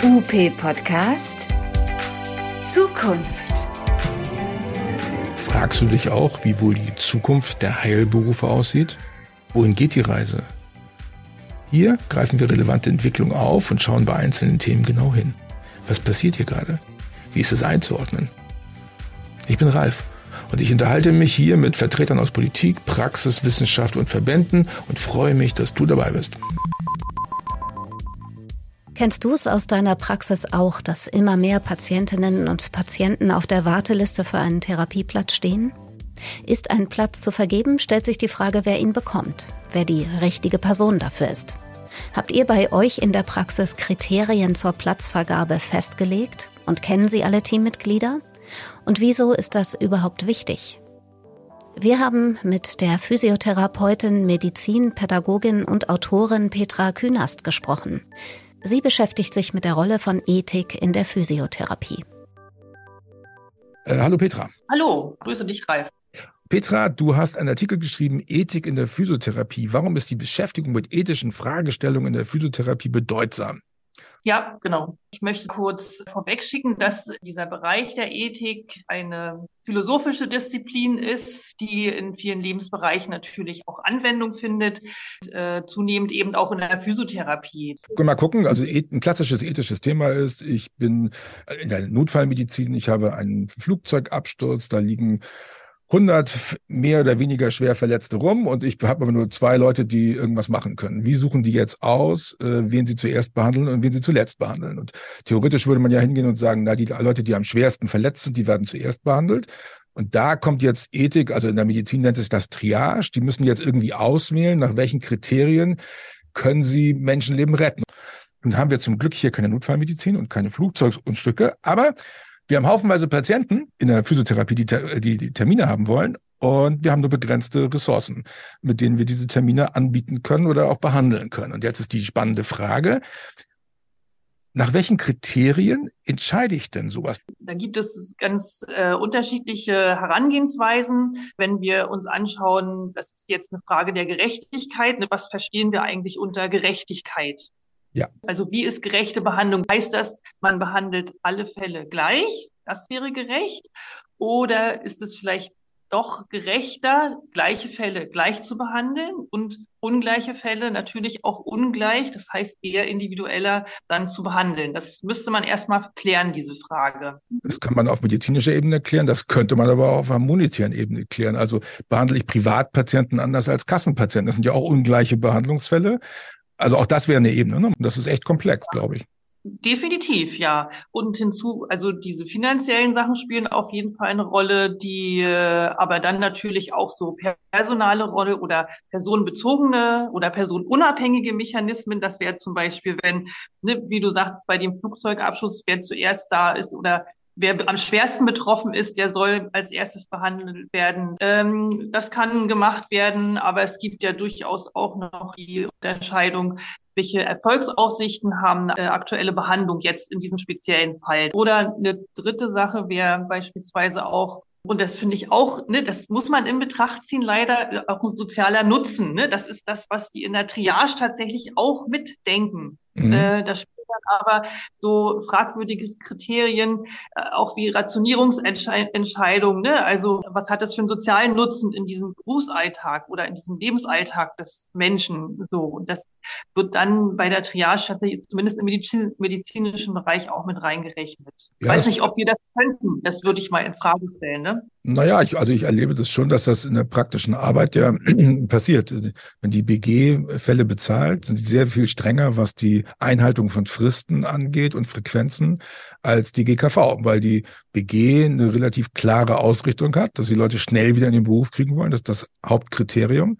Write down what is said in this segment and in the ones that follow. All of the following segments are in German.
UP Podcast Zukunft. Fragst du dich auch, wie wohl die Zukunft der Heilberufe aussieht? Wohin geht die Reise? Hier greifen wir relevante Entwicklungen auf und schauen bei einzelnen Themen genau hin. Was passiert hier gerade? Wie ist es einzuordnen? Ich bin Ralf und ich unterhalte mich hier mit Vertretern aus Politik, Praxis, Wissenschaft und Verbänden und freue mich, dass du dabei bist. Kennst du es aus deiner Praxis auch, dass immer mehr Patientinnen und Patienten auf der Warteliste für einen Therapieplatz stehen? Ist ein Platz zu vergeben, stellt sich die Frage, wer ihn bekommt, wer die richtige Person dafür ist. Habt ihr bei euch in der Praxis Kriterien zur Platzvergabe festgelegt und kennen sie alle Teammitglieder? Und wieso ist das überhaupt wichtig? Wir haben mit der Physiotherapeutin, Medizin, Pädagogin und Autorin Petra Künast gesprochen. Sie beschäftigt sich mit der Rolle von Ethik in der Physiotherapie. Äh, hallo Petra. Hallo, grüße dich, Ralf. Petra, du hast einen Artikel geschrieben, Ethik in der Physiotherapie. Warum ist die Beschäftigung mit ethischen Fragestellungen in der Physiotherapie bedeutsam? Ja, genau. Ich möchte kurz vorwegschicken, dass dieser Bereich der Ethik eine philosophische Disziplin ist, die in vielen Lebensbereichen natürlich auch Anwendung findet, äh, zunehmend eben auch in der Physiotherapie. Mal gucken, also ein klassisches ethisches Thema ist, ich bin in der Notfallmedizin, ich habe einen Flugzeugabsturz, da liegen 100 mehr oder weniger schwer Verletzte rum und ich habe aber nur zwei Leute, die irgendwas machen können. Wie suchen die jetzt aus, äh, wen sie zuerst behandeln und wen sie zuletzt behandeln? Und theoretisch würde man ja hingehen und sagen, na, die Leute, die am schwersten verletzt sind, die werden zuerst behandelt. Und da kommt jetzt Ethik, also in der Medizin nennt es das Triage. Die müssen jetzt irgendwie auswählen, nach welchen Kriterien können sie Menschenleben retten. Und haben wir zum Glück hier keine Notfallmedizin und keine Flugzeugsunstücke, aber wir haben haufenweise Patienten in der Physiotherapie, die, die, die Termine haben wollen. Und wir haben nur begrenzte Ressourcen, mit denen wir diese Termine anbieten können oder auch behandeln können. Und jetzt ist die spannende Frage, nach welchen Kriterien entscheide ich denn sowas? Da gibt es ganz äh, unterschiedliche Herangehensweisen. Wenn wir uns anschauen, das ist jetzt eine Frage der Gerechtigkeit. Ne, was verstehen wir eigentlich unter Gerechtigkeit? Ja. Also wie ist gerechte Behandlung? Heißt das, man behandelt alle Fälle gleich? Das wäre gerecht. Oder ist es vielleicht doch gerechter, gleiche Fälle gleich zu behandeln und ungleiche Fälle natürlich auch ungleich, das heißt eher individueller dann zu behandeln. Das müsste man erstmal klären, diese Frage. Das kann man auf medizinischer Ebene klären, das könnte man aber auch auf einer monetären Ebene klären. Also behandle ich Privatpatienten anders als Kassenpatienten. Das sind ja auch ungleiche Behandlungsfälle. Also auch das wäre eine Ebene. Ne? Das ist echt komplex, glaube ich. Definitiv, ja. Und hinzu, also diese finanziellen Sachen spielen auf jeden Fall eine Rolle, die äh, aber dann natürlich auch so personale Rolle oder personenbezogene oder personenunabhängige Mechanismen. Das wäre zum Beispiel, wenn, ne, wie du sagst, bei dem Flugzeugabschluss, wer zuerst da ist oder wer am schwersten betroffen ist, der soll als erstes behandelt werden. Ähm, das kann gemacht werden, aber es gibt ja durchaus auch noch die Unterscheidung, welche Erfolgsaussichten haben äh, aktuelle Behandlung jetzt in diesem speziellen Fall. Oder eine dritte Sache wäre beispielsweise auch, und das finde ich auch, ne, das muss man in Betracht ziehen, leider auch ein sozialer Nutzen. Ne? Das ist das, was die in der Triage tatsächlich auch mitdenken. Mhm. Äh, das dann aber so fragwürdige Kriterien, äh, auch wie Rationierungsentscheidungen. Ne? Also was hat das für einen sozialen Nutzen in diesem Berufsalltag oder in diesem Lebensalltag des Menschen? So, und das wird dann bei der Triage tatsächlich zumindest im Medizin, medizinischen Bereich auch mit reingerechnet. Ich ja, weiß nicht, ob wir das könnten. Das würde ich mal in Frage stellen. Ne? Naja, ich, also ich erlebe das schon, dass das in der praktischen Arbeit ja passiert. Wenn die BG Fälle bezahlt, sind die sehr viel strenger, was die Einhaltung von Fristen angeht und Frequenzen als die GKV, weil die BG eine relativ klare Ausrichtung hat, dass die Leute schnell wieder in den Beruf kriegen wollen. Das ist das Hauptkriterium.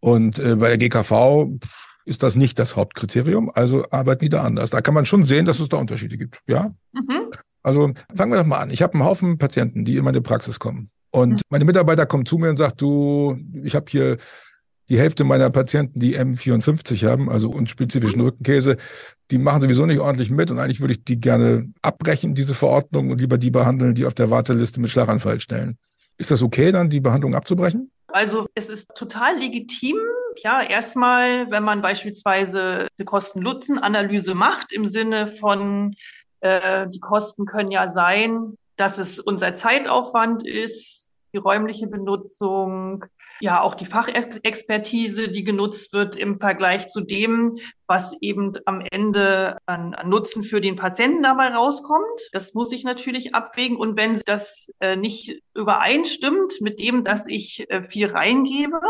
Und äh, bei der GKV ist das nicht das Hauptkriterium, also arbeiten die da anders. Da kann man schon sehen, dass es da Unterschiede gibt. Ja? Mhm. Also fangen wir doch mal an. Ich habe einen Haufen Patienten, die in meine Praxis kommen. Und mhm. meine Mitarbeiter kommen zu mir und sagen, du, ich habe hier die Hälfte meiner Patienten, die M54 haben, also unspezifischen. Rückenkäse, die machen sowieso nicht ordentlich mit und eigentlich würde ich die gerne abbrechen, diese Verordnung, und lieber die behandeln, die auf der Warteliste mit Schlaganfall stellen. Ist das okay, dann die Behandlung abzubrechen? Also es ist total legitim, ja, erstmal, wenn man beispielsweise eine Kosten-Nutzen-Analyse macht im Sinne von, äh, die Kosten können ja sein, dass es unser Zeitaufwand ist, die räumliche Benutzung, ja auch die Fachexpertise, die genutzt wird im Vergleich zu dem, was eben am Ende an, an Nutzen für den Patienten dabei rauskommt. Das muss ich natürlich abwägen. Und wenn das äh, nicht übereinstimmt mit dem, dass ich äh, viel reingebe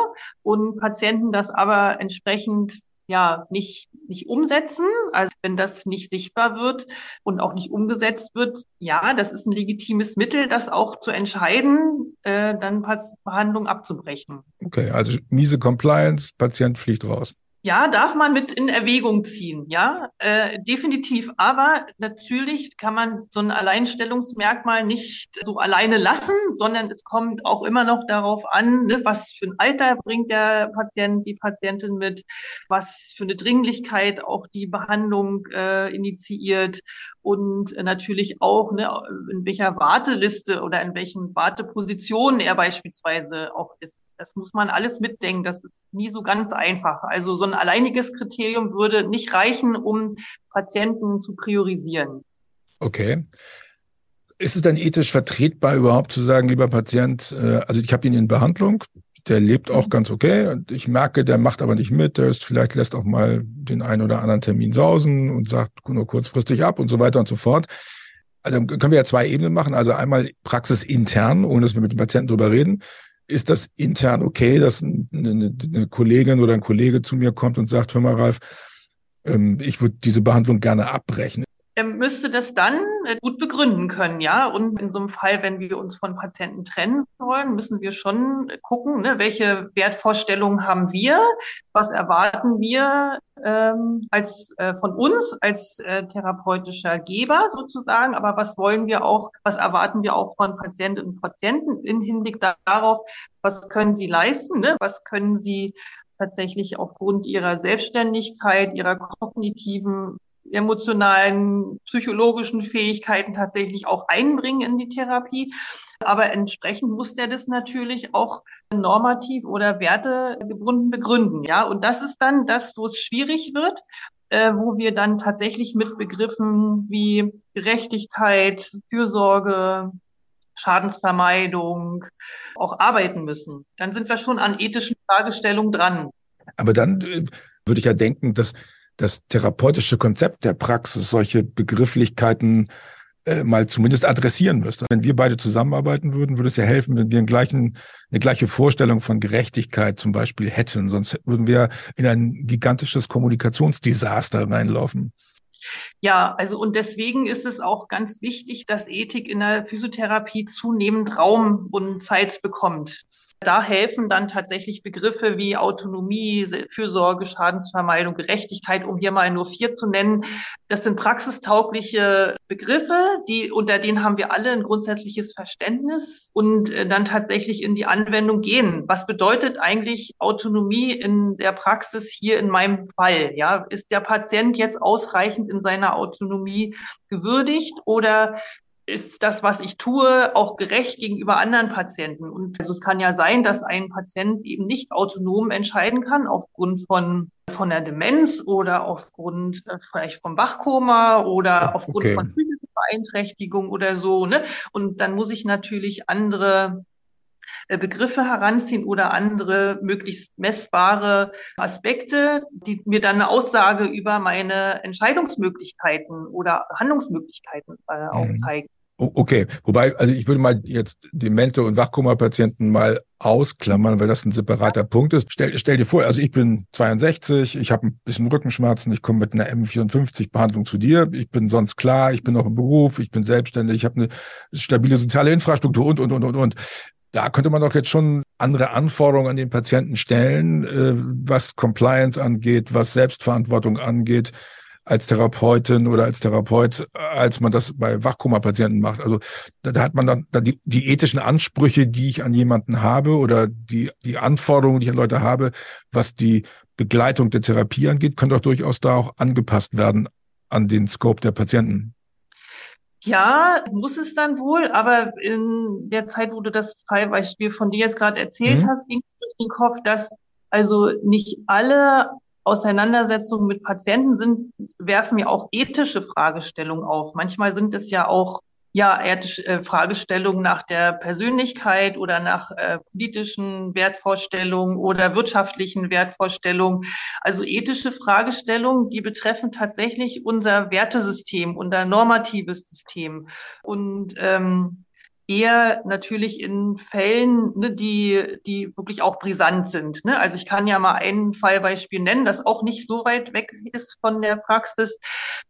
und Patienten das aber entsprechend ja nicht, nicht umsetzen. Also wenn das nicht sichtbar wird und auch nicht umgesetzt wird, ja, das ist ein legitimes Mittel, das auch zu entscheiden, äh, dann Behandlung abzubrechen. Okay, also miese Compliance, Patient fliegt raus. Ja, darf man mit in Erwägung ziehen, ja, äh, definitiv. Aber natürlich kann man so ein Alleinstellungsmerkmal nicht so alleine lassen, sondern es kommt auch immer noch darauf an, ne, was für ein Alter bringt der Patient, die Patientin mit, was für eine Dringlichkeit auch die Behandlung äh, initiiert und äh, natürlich auch, ne, in welcher Warteliste oder in welchen Wartepositionen er beispielsweise auch ist. Das muss man alles mitdenken. Das ist nie so ganz einfach. Also so ein alleiniges Kriterium würde nicht reichen, um Patienten zu priorisieren. Okay. Ist es dann ethisch vertretbar, überhaupt zu sagen, lieber Patient, äh, also ich habe ihn in Behandlung, der lebt auch mhm. ganz okay und ich merke, der macht aber nicht mit, der ist vielleicht lässt auch mal den einen oder anderen Termin sausen und sagt nur kurzfristig ab und so weiter und so fort. Also können wir ja zwei Ebenen machen. Also einmal praxisintern, ohne dass wir mit dem Patienten drüber reden ist das intern okay, dass eine, eine, Kollegin oder ein Kollege zu mir kommt und sagt, hör mal, Ralf, ähm, ich würde diese Behandlung gerne abbrechen. Er müsste das dann äh, gut begründen können, ja. Und in so einem Fall, wenn wir uns von Patienten trennen wollen, müssen wir schon gucken, ne, welche Wertvorstellungen haben wir, was erwarten wir ähm, als äh, von uns als äh, therapeutischer Geber sozusagen, aber was wollen wir auch, was erwarten wir auch von Patientinnen und Patienten im Hinblick darauf, was können sie leisten, ne? was können sie tatsächlich aufgrund ihrer Selbstständigkeit, ihrer kognitiven emotionalen, psychologischen Fähigkeiten tatsächlich auch einbringen in die Therapie. Aber entsprechend muss der das natürlich auch normativ oder wertegebunden begründen. Ja, und das ist dann das, wo es schwierig wird, äh, wo wir dann tatsächlich mit Begriffen wie Gerechtigkeit, Fürsorge, Schadensvermeidung auch arbeiten müssen. Dann sind wir schon an ethischen Fragestellungen dran. Aber dann äh, würde ich ja denken, dass das therapeutische Konzept der Praxis solche Begrifflichkeiten äh, mal zumindest adressieren müsste. Wenn wir beide zusammenarbeiten würden, würde es ja helfen, wenn wir einen gleichen, eine gleiche Vorstellung von Gerechtigkeit zum Beispiel hätten. Sonst würden wir in ein gigantisches Kommunikationsdesaster reinlaufen. Ja, also und deswegen ist es auch ganz wichtig, dass Ethik in der Physiotherapie zunehmend Raum und Zeit bekommt. Da helfen dann tatsächlich Begriffe wie Autonomie, Fürsorge, Schadensvermeidung, Gerechtigkeit, um hier mal nur vier zu nennen. Das sind praxistaugliche Begriffe, die, unter denen haben wir alle ein grundsätzliches Verständnis und äh, dann tatsächlich in die Anwendung gehen. Was bedeutet eigentlich Autonomie in der Praxis hier in meinem Fall? Ja, ist der Patient jetzt ausreichend in seiner Autonomie gewürdigt oder ist das, was ich tue, auch gerecht gegenüber anderen Patienten? Und also es kann ja sein, dass ein Patient eben nicht autonom entscheiden kann aufgrund von von der Demenz oder aufgrund äh, vielleicht vom Wachkoma oder aufgrund okay. von physischen Beeinträchtigung oder so. Ne? Und dann muss ich natürlich andere Begriffe heranziehen oder andere möglichst messbare Aspekte, die mir dann eine Aussage über meine Entscheidungsmöglichkeiten oder Handlungsmöglichkeiten äh, aufzeigen. Okay, wobei, also ich würde mal jetzt Demente und Wachkoma-Patienten mal ausklammern, weil das ein separater Punkt ist. Stell, stell dir vor, also ich bin 62, ich habe ein bisschen Rückenschmerzen, ich komme mit einer M54-Behandlung zu dir, ich bin sonst klar, ich bin noch im Beruf, ich bin selbstständig, ich habe eine stabile soziale Infrastruktur und, und, und, und, und. Da könnte man doch jetzt schon andere Anforderungen an den Patienten stellen, äh, was Compliance angeht, was Selbstverantwortung angeht als Therapeutin oder als Therapeut, als man das bei Wachkoma-Patienten macht. Also da, hat man dann, dann die, die ethischen Ansprüche, die ich an jemanden habe oder die, die Anforderungen, die ich an Leute habe, was die Begleitung der Therapie angeht, können doch durchaus da auch angepasst werden an den Scope der Patienten. Ja, muss es dann wohl, aber in der Zeit, wo du das Fallbeispiel von dir jetzt gerade erzählt mhm. hast, ging durch den Kopf, dass also nicht alle Auseinandersetzungen mit Patienten sind, werfen ja auch ethische Fragestellungen auf. Manchmal sind es ja auch ja, ethische äh, Fragestellungen nach der Persönlichkeit oder nach äh, politischen Wertvorstellungen oder wirtschaftlichen Wertvorstellungen. Also ethische Fragestellungen, die betreffen tatsächlich unser Wertesystem, unser normatives System. Und ähm, eher natürlich in Fällen, ne, die, die wirklich auch brisant sind. Ne? Also ich kann ja mal ein Fallbeispiel nennen, das auch nicht so weit weg ist von der Praxis.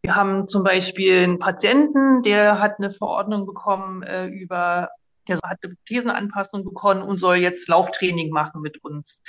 Wir haben zum Beispiel einen Patienten, der hat eine Verordnung bekommen äh, über der hat eine Thesenanpassung bekommen und soll jetzt Lauftraining machen mit uns.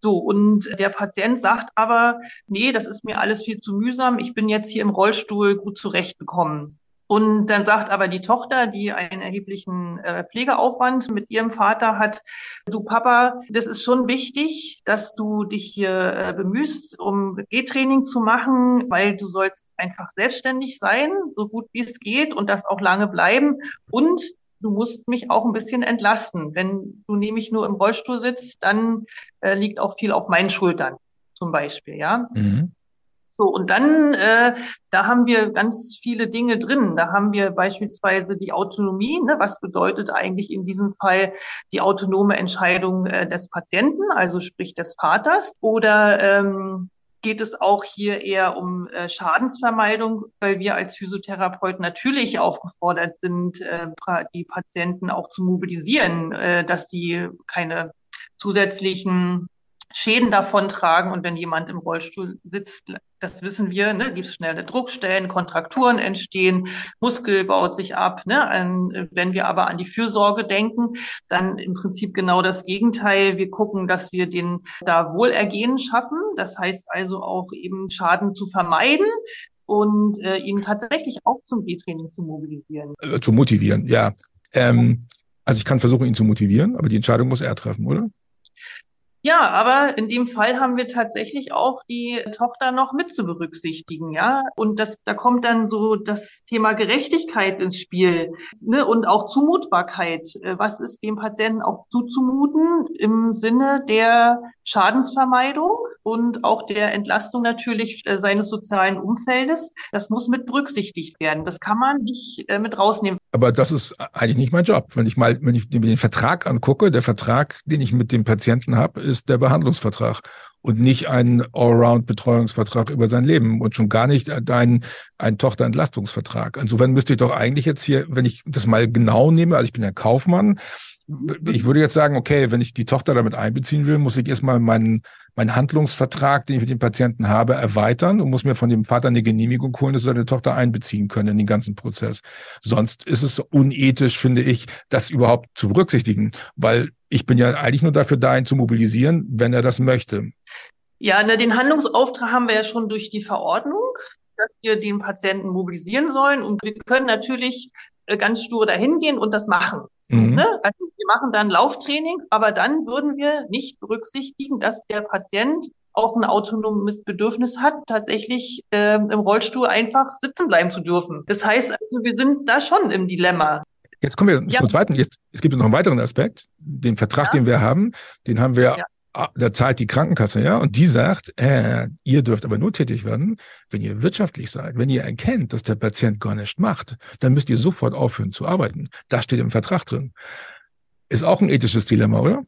So, und der Patient sagt aber, nee, das ist mir alles viel zu mühsam. Ich bin jetzt hier im Rollstuhl gut zurechtgekommen. Und dann sagt aber die Tochter, die einen erheblichen äh, Pflegeaufwand mit ihrem Vater hat, du Papa, das ist schon wichtig, dass du dich hier äh, bemühst, um Gehtraining zu machen, weil du sollst einfach selbstständig sein, so gut wie es geht und das auch lange bleiben. Und du musst mich auch ein bisschen entlasten. Wenn du nämlich nur im Rollstuhl sitzt, dann äh, liegt auch viel auf meinen Schultern, zum Beispiel, ja. Mhm. So, und dann, äh, da haben wir ganz viele Dinge drin. Da haben wir beispielsweise die Autonomie. Ne? Was bedeutet eigentlich in diesem Fall die autonome Entscheidung äh, des Patienten, also sprich des Vaters? Oder ähm, geht es auch hier eher um äh, Schadensvermeidung, weil wir als Physiotherapeuten natürlich aufgefordert sind, äh, die Patienten auch zu mobilisieren, äh, dass sie keine zusätzlichen Schäden davon tragen. Und wenn jemand im Rollstuhl sitzt, das wissen wir, ne, gibt es schnelle Druckstellen, Kontrakturen entstehen, Muskel baut sich ab. Ne? Wenn wir aber an die Fürsorge denken, dann im Prinzip genau das Gegenteil. Wir gucken, dass wir den da Wohlergehen schaffen. Das heißt also auch eben Schaden zu vermeiden und äh, ihn tatsächlich auch zum B-Training zu mobilisieren. Äh, zu motivieren, ja. Ähm, also ich kann versuchen, ihn zu motivieren, aber die Entscheidung muss er treffen, oder? Ja, aber in dem Fall haben wir tatsächlich auch die Tochter noch mit zu berücksichtigen, ja. Und das, da kommt dann so das Thema Gerechtigkeit ins Spiel, ne? Und auch Zumutbarkeit. Äh, was ist dem Patienten auch zuzumuten im Sinne der Schadensvermeidung und auch der Entlastung natürlich äh, seines sozialen Umfeldes? Das muss mit berücksichtigt werden. Das kann man nicht äh, mit rausnehmen. Aber das ist eigentlich nicht mein Job. Wenn ich mal, wenn ich mir den Vertrag angucke, der Vertrag, den ich mit dem Patienten habe, ist der Behandlungsvertrag und nicht ein Allround-Betreuungsvertrag über sein Leben und schon gar nicht ein, ein Tochterentlastungsvertrag. Insofern müsste ich doch eigentlich jetzt hier, wenn ich das mal genau nehme, also ich bin ja Kaufmann, ich würde jetzt sagen, okay, wenn ich die Tochter damit einbeziehen will, muss ich erstmal meinen, meinen Handlungsvertrag, den ich mit dem Patienten habe, erweitern und muss mir von dem Vater eine Genehmigung holen, dass wir seine Tochter einbeziehen können in den ganzen Prozess. Sonst ist es unethisch, finde ich, das überhaupt zu berücksichtigen, weil ich bin ja eigentlich nur dafür da, ihn zu mobilisieren, wenn er das möchte. Ja, ne, den Handlungsauftrag haben wir ja schon durch die Verordnung, dass wir den Patienten mobilisieren sollen. Und wir können natürlich äh, ganz stur dahin gehen und das machen. Mhm. Ne? Also wir machen dann Lauftraining, aber dann würden wir nicht berücksichtigen, dass der Patient auch ein autonomes Bedürfnis hat, tatsächlich äh, im Rollstuhl einfach sitzen bleiben zu dürfen. Das heißt, also, wir sind da schon im Dilemma. Jetzt kommen wir ja. zum zweiten. Jetzt, es gibt noch einen weiteren Aspekt. Den Vertrag, ja. den wir haben, den haben wir ja. Da zahlt die Krankenkasse, ja, und die sagt, äh, ihr dürft aber nur tätig werden, wenn ihr wirtschaftlich seid. Wenn ihr erkennt, dass der Patient gar nichts macht, dann müsst ihr sofort aufhören zu arbeiten. Das steht im Vertrag drin. Ist auch ein ethisches Dilemma, oder?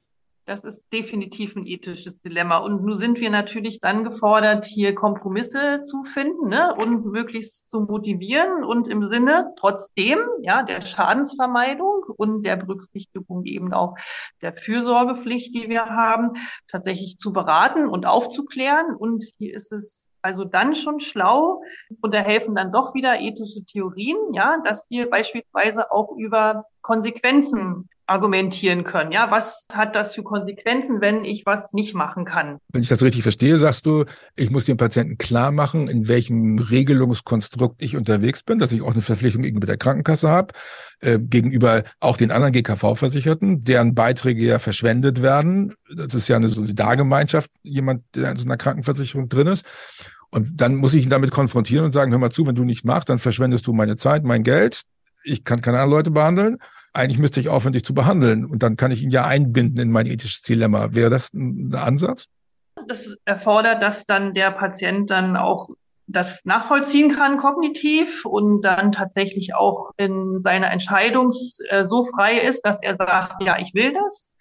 Das ist definitiv ein ethisches Dilemma. Und nun sind wir natürlich dann gefordert, hier Kompromisse zu finden ne? und möglichst zu motivieren und im Sinne trotzdem ja der Schadensvermeidung und der Berücksichtigung eben auch der Fürsorgepflicht, die wir haben, tatsächlich zu beraten und aufzuklären. Und hier ist es also dann schon schlau und da helfen dann doch wieder ethische Theorien, ja, dass wir beispielsweise auch über Konsequenzen argumentieren können. Ja, was hat das für Konsequenzen, wenn ich was nicht machen kann? Wenn ich das richtig verstehe, sagst du, ich muss dem Patienten klar machen, in welchem Regelungskonstrukt ich unterwegs bin, dass ich auch eine Verpflichtung gegenüber der Krankenkasse habe, äh, gegenüber auch den anderen GKV-Versicherten, deren Beiträge ja verschwendet werden. Das ist ja eine Solidargemeinschaft, jemand, der in so einer Krankenversicherung drin ist. Und dann muss ich ihn damit konfrontieren und sagen, hör mal zu, wenn du nicht machst, dann verschwendest du meine Zeit, mein Geld, ich kann keine anderen Leute behandeln. Eigentlich müsste ich aufhören, dich zu behandeln. Und dann kann ich ihn ja einbinden in mein ethisches Dilemma. Wäre das ein Ansatz? Das erfordert, dass dann der Patient dann auch das nachvollziehen kann kognitiv und dann tatsächlich auch in seiner Entscheidung äh, so frei ist, dass er sagt, ja, ich will das.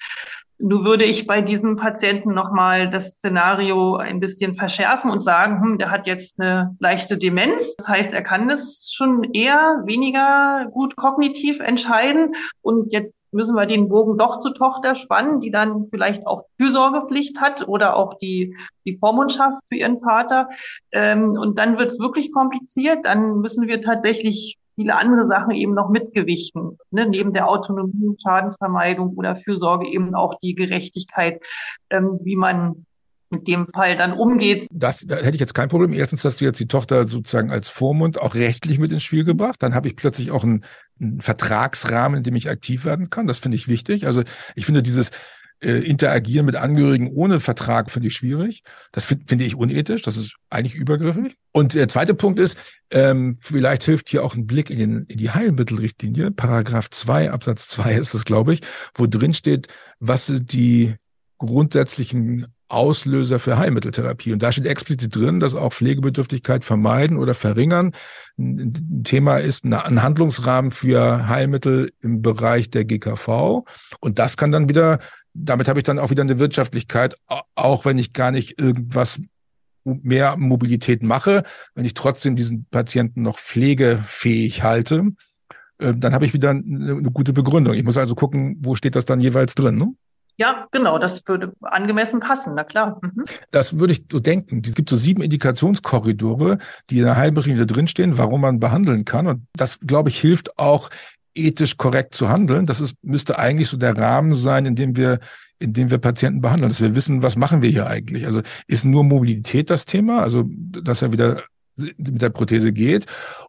Nun würde ich bei diesem Patienten nochmal das Szenario ein bisschen verschärfen und sagen, hm, der hat jetzt eine leichte Demenz. Das heißt, er kann das schon eher weniger gut kognitiv entscheiden. Und jetzt müssen wir den Bogen doch zur Tochter spannen, die dann vielleicht auch Fürsorgepflicht hat oder auch die, die Vormundschaft für ihren Vater. Ähm, und dann wird es wirklich kompliziert. Dann müssen wir tatsächlich viele andere Sachen eben noch mitgewichten. Ne? Neben der Autonomie, Schadensvermeidung oder Fürsorge eben auch die Gerechtigkeit, ähm, wie man mit dem Fall dann umgeht. Da, da hätte ich jetzt kein Problem. Erstens hast du jetzt die Tochter sozusagen als Vormund auch rechtlich mit ins Spiel gebracht. Dann habe ich plötzlich auch einen, einen Vertragsrahmen, in dem ich aktiv werden kann. Das finde ich wichtig. Also ich finde dieses äh, Interagieren mit Angehörigen ohne Vertrag finde ich schwierig. Das find, finde ich unethisch. Das ist eigentlich übergriffig. Und der zweite Punkt ist, ähm, vielleicht hilft hier auch ein Blick in, den, in die Heilmittelrichtlinie. Paragraph 2 Absatz 2 ist es, glaube ich, wo drin steht, was die grundsätzlichen Auslöser für Heilmitteltherapie. Und da steht explizit drin, dass auch Pflegebedürftigkeit vermeiden oder verringern ein Thema ist, ein Handlungsrahmen für Heilmittel im Bereich der GKV. Und das kann dann wieder, damit habe ich dann auch wieder eine Wirtschaftlichkeit, auch wenn ich gar nicht irgendwas mehr Mobilität mache, wenn ich trotzdem diesen Patienten noch pflegefähig halte, äh, dann habe ich wieder eine, gute Begründung. Ich muss also gucken, wo steht das dann jeweils drin. Ne? Ja, genau, das würde angemessen passen, na klar. Mhm. Das würde ich so denken. Es gibt so sieben Indikationskorridore, die in der Heilberichte drinstehen, warum man behandeln kann. Und das, glaube ich, hilft auch, ethisch korrekt zu handeln. Das ist, müsste eigentlich so der Rahmen sein, in dem wir in dem wir Patienten behandeln, dass wir wissen, was machen wir hier eigentlich. Also ist nur Mobilität das Thema, also dass er wieder mit der Prothese geht,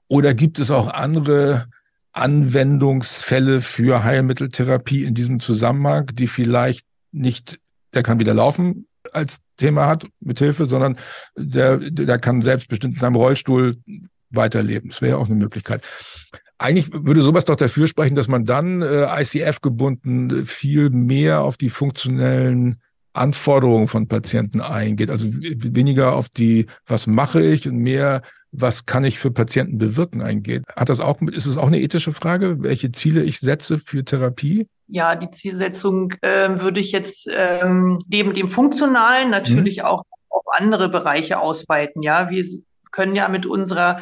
oder gibt es auch andere Anwendungsfälle für Heilmitteltherapie in diesem Zusammenhang, die vielleicht nicht, der kann wieder laufen als Thema hat mit Hilfe, sondern der, der kann selbstbestimmt in seinem Rollstuhl weiterleben. Das wäre auch eine Möglichkeit. Eigentlich würde sowas doch dafür sprechen, dass man dann äh, ICF gebunden viel mehr auf die funktionellen Anforderungen von Patienten eingeht. Also weniger auf die, was mache ich und mehr was kann ich für Patienten bewirken, eingeht. Hat das auch, ist es auch eine ethische Frage, welche Ziele ich setze für Therapie? Ja, die Zielsetzung äh, würde ich jetzt ähm, neben dem Funktionalen natürlich mhm. auch auf andere Bereiche ausweiten. Ja, wir können ja mit unserer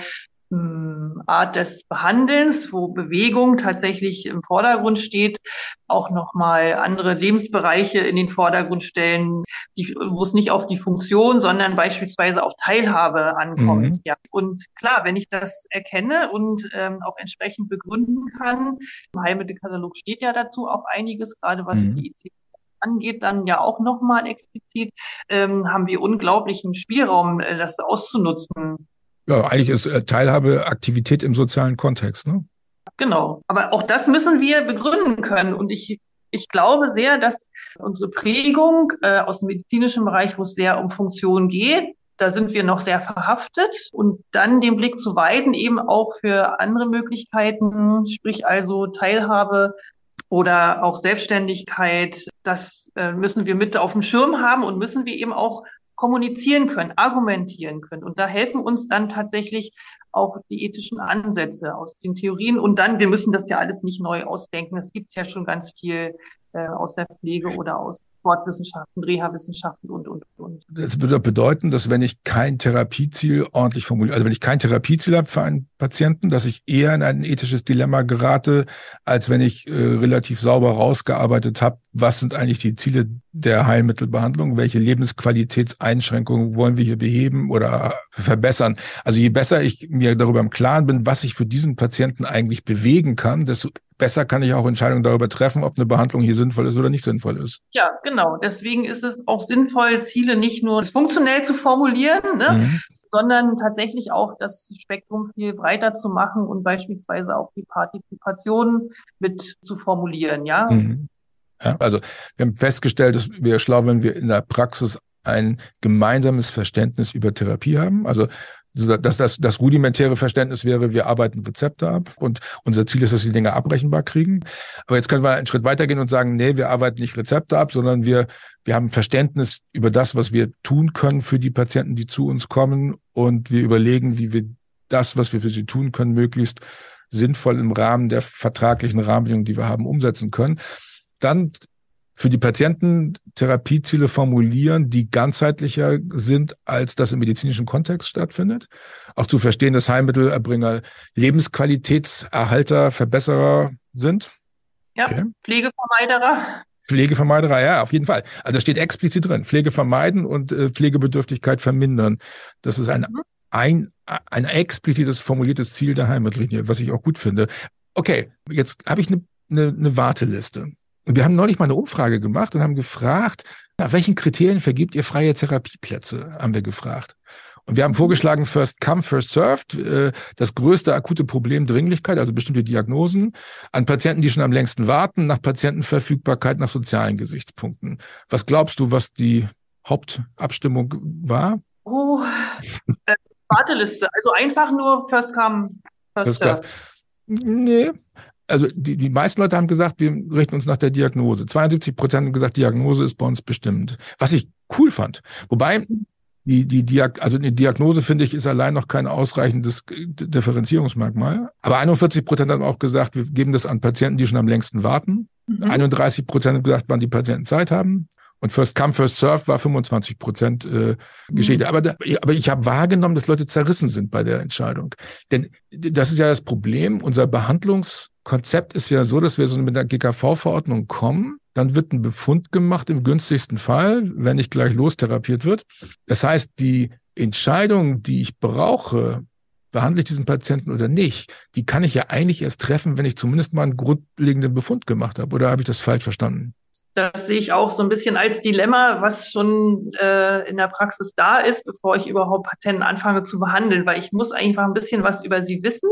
Art des Behandelns, wo Bewegung tatsächlich im Vordergrund steht, auch nochmal andere Lebensbereiche in den Vordergrund stellen, die, wo es nicht auf die Funktion, sondern beispielsweise auf Teilhabe ankommt. Mhm. Ja. Und klar, wenn ich das erkenne und ähm, auch entsprechend begründen kann, im Heilmittelkatalog steht ja dazu auch einiges, gerade was mhm. die ICD angeht, dann ja auch nochmal explizit, ähm, haben wir unglaublichen Spielraum, äh, das auszunutzen. Ja, eigentlich ist äh, Teilhabe Aktivität im sozialen Kontext, ne? Genau. Aber auch das müssen wir begründen können. Und ich, ich glaube sehr, dass unsere Prägung äh, aus dem medizinischen Bereich, wo es sehr um Funktion geht, da sind wir noch sehr verhaftet. Und dann den Blick zu weiten, eben auch für andere Möglichkeiten, sprich also Teilhabe oder auch Selbstständigkeit, das äh, müssen wir mit auf dem Schirm haben und müssen wir eben auch kommunizieren können, argumentieren können. Und da helfen uns dann tatsächlich auch die ethischen Ansätze aus den Theorien. Und dann, wir müssen das ja alles nicht neu ausdenken. Es gibt ja schon ganz viel äh, aus der Pflege oder aus Sportwissenschaften, Reha-Wissenschaften und, und, und. Das würde bedeuten, dass wenn ich kein Therapieziel ordentlich formuliere, also wenn ich kein Therapieziel habe für einen Patienten, dass ich eher in ein ethisches Dilemma gerate, als wenn ich äh, relativ sauber rausgearbeitet habe, was sind eigentlich die Ziele der Heilmittelbehandlung, welche Lebensqualitätseinschränkungen wollen wir hier beheben oder verbessern. Also je besser ich mir darüber im Klaren bin, was ich für diesen Patienten eigentlich bewegen kann, desto besser kann ich auch Entscheidungen darüber treffen, ob eine Behandlung hier sinnvoll ist oder nicht sinnvoll ist. Ja, genau. Deswegen ist es auch sinnvoll, Ziele nicht nur funktionell zu formulieren, ne, mhm. sondern tatsächlich auch das Spektrum viel breiter zu machen und beispielsweise auch die Partizipation mit zu formulieren, ja. Mhm. Ja, also wir haben festgestellt, dass wir schlau, wenn wir in der Praxis ein gemeinsames Verständnis über Therapie haben. Also dass das, das rudimentäre Verständnis wäre, wir arbeiten Rezepte ab und unser Ziel ist, dass wir die Dinge abrechenbar kriegen. Aber jetzt können wir einen Schritt weitergehen und sagen, nee, wir arbeiten nicht Rezepte ab, sondern wir, wir haben Verständnis über das, was wir tun können für die Patienten, die zu uns kommen und wir überlegen, wie wir das, was wir für sie tun können, möglichst sinnvoll im Rahmen der vertraglichen Rahmenbedingungen, die wir haben, umsetzen können. Dann für die Patienten Therapieziele formulieren, die ganzheitlicher sind, als das im medizinischen Kontext stattfindet. Auch zu verstehen, dass Heilmittelerbringer Lebensqualitätserhalter, Verbesserer sind. Ja, okay. Pflegevermeiderer. Pflegevermeiderer, ja, auf jeden Fall. Also da steht explizit drin, Pflege vermeiden und äh, Pflegebedürftigkeit vermindern. Das ist ein, mhm. ein, ein explizites formuliertes Ziel der Heilmittellinie, was ich auch gut finde. Okay, jetzt habe ich eine, eine, eine Warteliste. Und wir haben neulich mal eine Umfrage gemacht und haben gefragt, nach welchen Kriterien vergibt ihr freie Therapieplätze, haben wir gefragt. Und wir haben vorgeschlagen, First Come, First Served, äh, das größte akute Problem Dringlichkeit, also bestimmte Diagnosen, an Patienten, die schon am längsten warten, nach Patientenverfügbarkeit, nach sozialen Gesichtspunkten. Was glaubst du, was die Hauptabstimmung war? Oh, äh, Warteliste, also einfach nur First Come, First, first Served. Nee, also die, die meisten Leute haben gesagt, wir richten uns nach der Diagnose. 72 Prozent haben gesagt, Diagnose ist bei uns bestimmt. Was ich cool fand. Wobei die, die Diag also eine Diagnose, finde ich, ist allein noch kein ausreichendes Differenzierungsmerkmal. Aber 41 Prozent haben auch gesagt, wir geben das an Patienten, die schon am längsten warten. Mhm. 31 Prozent haben gesagt, wann die Patienten Zeit haben. Und First Come, First Serve war 25 Prozent äh, Geschichte. Mhm. Aber, da, aber ich habe wahrgenommen, dass Leute zerrissen sind bei der Entscheidung. Denn das ist ja das Problem. Unser Behandlungskonzept ist ja so, dass wir so mit der GKV-Verordnung kommen. Dann wird ein Befund gemacht im günstigsten Fall, wenn nicht gleich lostherapiert wird. Das heißt, die Entscheidung, die ich brauche, behandle ich diesen Patienten oder nicht, die kann ich ja eigentlich erst treffen, wenn ich zumindest mal einen grundlegenden Befund gemacht habe. Oder habe ich das falsch verstanden? Das sehe ich auch so ein bisschen als Dilemma, was schon äh, in der Praxis da ist, bevor ich überhaupt Patienten anfange zu behandeln, weil ich muss einfach ein bisschen was über sie wissen.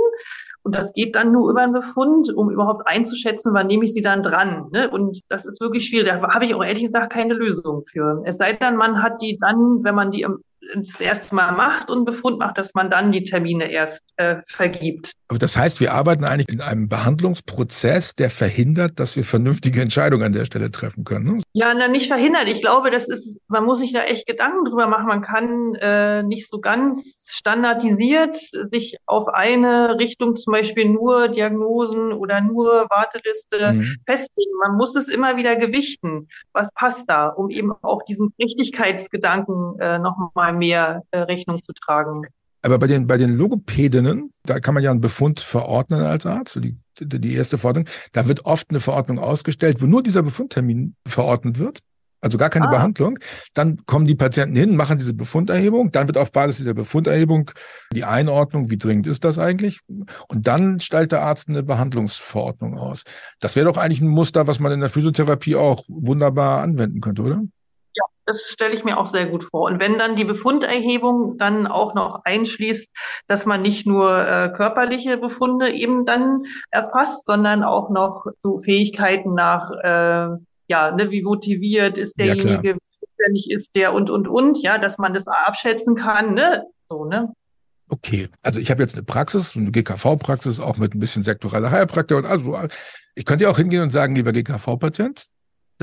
Und das geht dann nur über einen Befund, um überhaupt einzuschätzen, wann nehme ich sie dann dran. Ne? Und das ist wirklich schwierig. Da habe ich auch ehrlich gesagt keine Lösung für. Es sei denn, man hat die dann, wenn man die im das erste Mal macht und Befund macht, dass man dann die Termine erst äh, vergibt. Aber das heißt, wir arbeiten eigentlich in einem Behandlungsprozess, der verhindert, dass wir vernünftige Entscheidungen an der Stelle treffen können. Ne? Ja, na, nicht verhindert. Ich glaube, das ist, man muss sich da echt Gedanken drüber machen. Man kann äh, nicht so ganz standardisiert sich auf eine Richtung, zum Beispiel nur Diagnosen oder nur Warteliste mhm. festlegen. Man muss es immer wieder gewichten. Was passt da, um eben auch diesen Richtigkeitsgedanken äh, nochmal mehr äh, Rechnung zu tragen. Aber bei den, bei den Logopädinnen, da kann man ja einen Befund verordnen als Arzt, die, die erste Verordnung. Da wird oft eine Verordnung ausgestellt, wo nur dieser Befundtermin verordnet wird. Also gar keine ah. Behandlung. Dann kommen die Patienten hin, machen diese Befunderhebung. Dann wird auf Basis dieser Befunderhebung die Einordnung, wie dringend ist das eigentlich? Und dann stellt der Arzt eine Behandlungsverordnung aus. Das wäre doch eigentlich ein Muster, was man in der Physiotherapie auch wunderbar anwenden könnte, oder? Das stelle ich mir auch sehr gut vor. Und wenn dann die Befunderhebung dann auch noch einschließt, dass man nicht nur äh, körperliche Befunde eben dann erfasst, sondern auch noch so Fähigkeiten nach, äh, ja, ne, wie motiviert ist derjenige, ja, wie zuständig ist der und, und, und, ja, dass man das abschätzen kann, ne, so, ne. Okay, also ich habe jetzt eine Praxis, eine GKV-Praxis, auch mit ein bisschen sektoreller Heilpraktiker und also ich könnte ja auch hingehen und sagen, lieber GKV-Patient,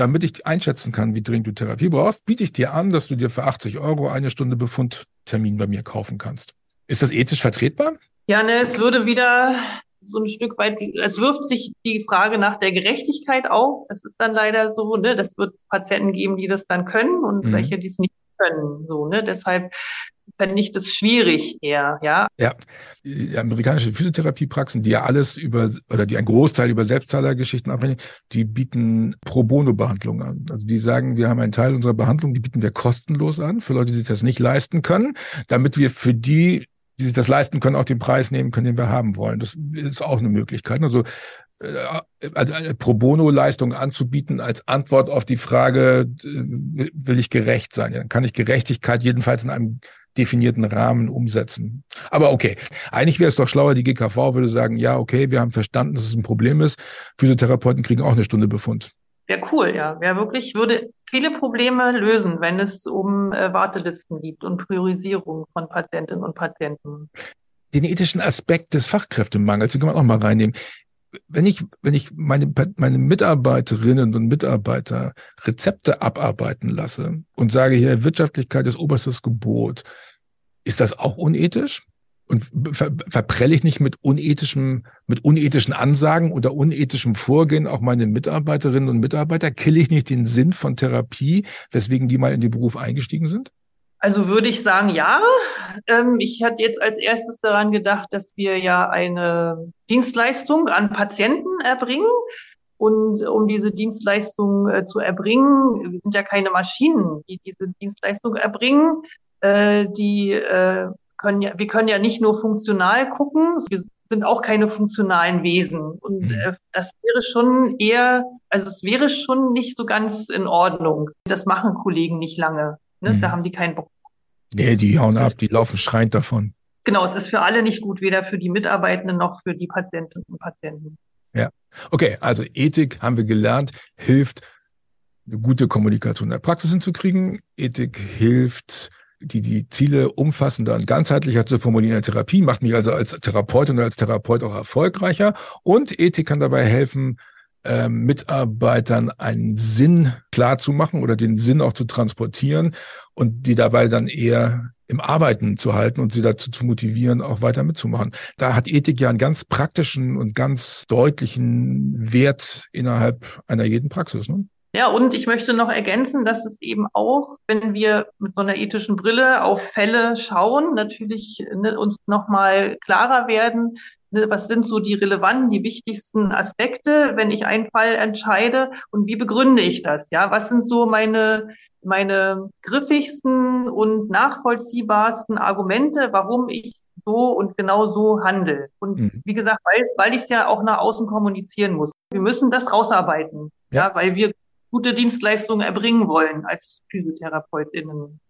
damit ich einschätzen kann, wie dringend du Therapie brauchst, biete ich dir an, dass du dir für 80 Euro eine Stunde Befundtermin bei mir kaufen kannst. Ist das ethisch vertretbar? Ja, ne, es würde wieder so ein Stück weit, es wirft sich die Frage nach der Gerechtigkeit auf. Es ist dann leider so, ne, das wird Patienten geben, die das dann können und mhm. welche, die es nicht können. So, ne? Deshalb fände ich das schwierig eher, ja. Ja, die amerikanische Physiotherapiepraxen, die ja alles über oder die ein Großteil über Selbstzahlergeschichten abbringen, die bieten Pro Bono Behandlungen an. Also die sagen, wir haben einen Teil unserer Behandlung, die bieten wir kostenlos an für Leute, die sich das nicht leisten können, damit wir für die die sich das leisten können, auch den Preis nehmen können, den wir haben wollen. Das ist auch eine Möglichkeit. Also äh, also Pro Bono-Leistungen anzubieten als Antwort auf die Frage, äh, will ich gerecht sein? Dann kann ich Gerechtigkeit jedenfalls in einem definierten Rahmen umsetzen. Aber okay, eigentlich wäre es doch schlauer, die GKV würde sagen, ja, okay, wir haben verstanden, dass es ein Problem ist. Physiotherapeuten kriegen auch eine Stunde Befund. Wäre cool, ja. Wäre wirklich, würde viele Probleme lösen, wenn es um äh, Wartelisten gibt und Priorisierung von Patientinnen und Patienten. Den ethischen Aspekt des Fachkräftemangels, den kann man auch mal reinnehmen. Wenn ich, wenn ich meine, meine Mitarbeiterinnen und Mitarbeiter Rezepte abarbeiten lasse und sage hier, Wirtschaftlichkeit ist oberstes Gebot, ist das auch unethisch? Und ver verprelle ich nicht mit unethischem, mit unethischen Ansagen oder unethischem Vorgehen auch meine Mitarbeiterinnen und Mitarbeiter? Kille ich nicht den Sinn von Therapie, weswegen die mal in den Beruf eingestiegen sind? Also würde ich sagen, ja. Ähm, ich hatte jetzt als erstes daran gedacht, dass wir ja eine Dienstleistung an Patienten erbringen. Und um diese Dienstleistung äh, zu erbringen, wir sind ja keine Maschinen, die diese Dienstleistung erbringen, äh, die äh, können ja, wir können ja nicht nur funktional gucken, wir sind auch keine funktionalen Wesen. Und mhm. das wäre schon eher, also es wäre schon nicht so ganz in Ordnung. Das machen Kollegen nicht lange. Ne? Mhm. Da haben die keinen Bock. Nee, die hauen ab, die laufen schreiend davon. Genau, es ist für alle nicht gut, weder für die Mitarbeitenden noch für die Patientinnen und Patienten. Ja, okay, also Ethik haben wir gelernt, hilft, eine gute Kommunikation in der Praxis hinzukriegen. Ethik hilft, die die Ziele umfassender und ganzheitlicher zu formulieren in der Therapie, macht mich also als Therapeutin und als Therapeut auch erfolgreicher. Und Ethik kann dabei helfen, äh, Mitarbeitern einen Sinn klar zu machen oder den Sinn auch zu transportieren und die dabei dann eher im Arbeiten zu halten und sie dazu zu motivieren, auch weiter mitzumachen. Da hat Ethik ja einen ganz praktischen und ganz deutlichen Wert innerhalb einer jeden Praxis. Ne? Ja, und ich möchte noch ergänzen, dass es eben auch, wenn wir mit so einer ethischen Brille auf Fälle schauen, natürlich ne, uns nochmal klarer werden, ne, was sind so die relevanten, die wichtigsten Aspekte, wenn ich einen Fall entscheide und wie begründe ich das? Ja, was sind so meine meine griffigsten und nachvollziehbarsten Argumente, warum ich so und genau so handle. Und mhm. wie gesagt, weil, weil ich es ja auch nach außen kommunizieren muss. Wir müssen das rausarbeiten, ja, ja weil wir gute Dienstleistungen erbringen wollen als PhysiotherapeutInnen.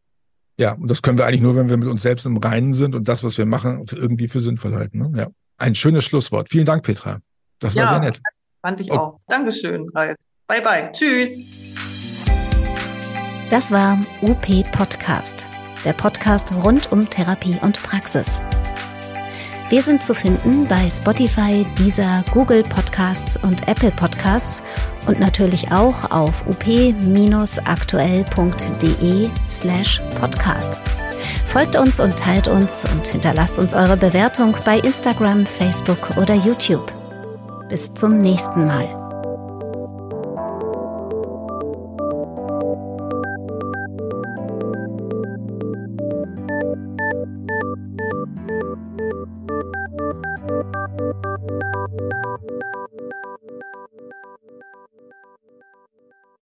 Ja, und das können wir eigentlich nur, wenn wir mit uns selbst im Reinen sind und das, was wir machen, irgendwie für sinnvoll halten. Ne? Ja. Ein schönes Schlusswort. Vielen Dank, Petra. Das war ja, sehr nett. Fand ich auch. Dankeschön, Ralf. Bye, bye. Tschüss. Das war UP Podcast, der Podcast rund um Therapie und Praxis. Wir sind zu finden bei Spotify, Deezer, Google Podcasts und Apple Podcasts und natürlich auch auf up-aktuell.de slash podcast. Folgt uns und teilt uns und hinterlasst uns eure Bewertung bei Instagram, Facebook oder YouTube. Bis zum nächsten Mal.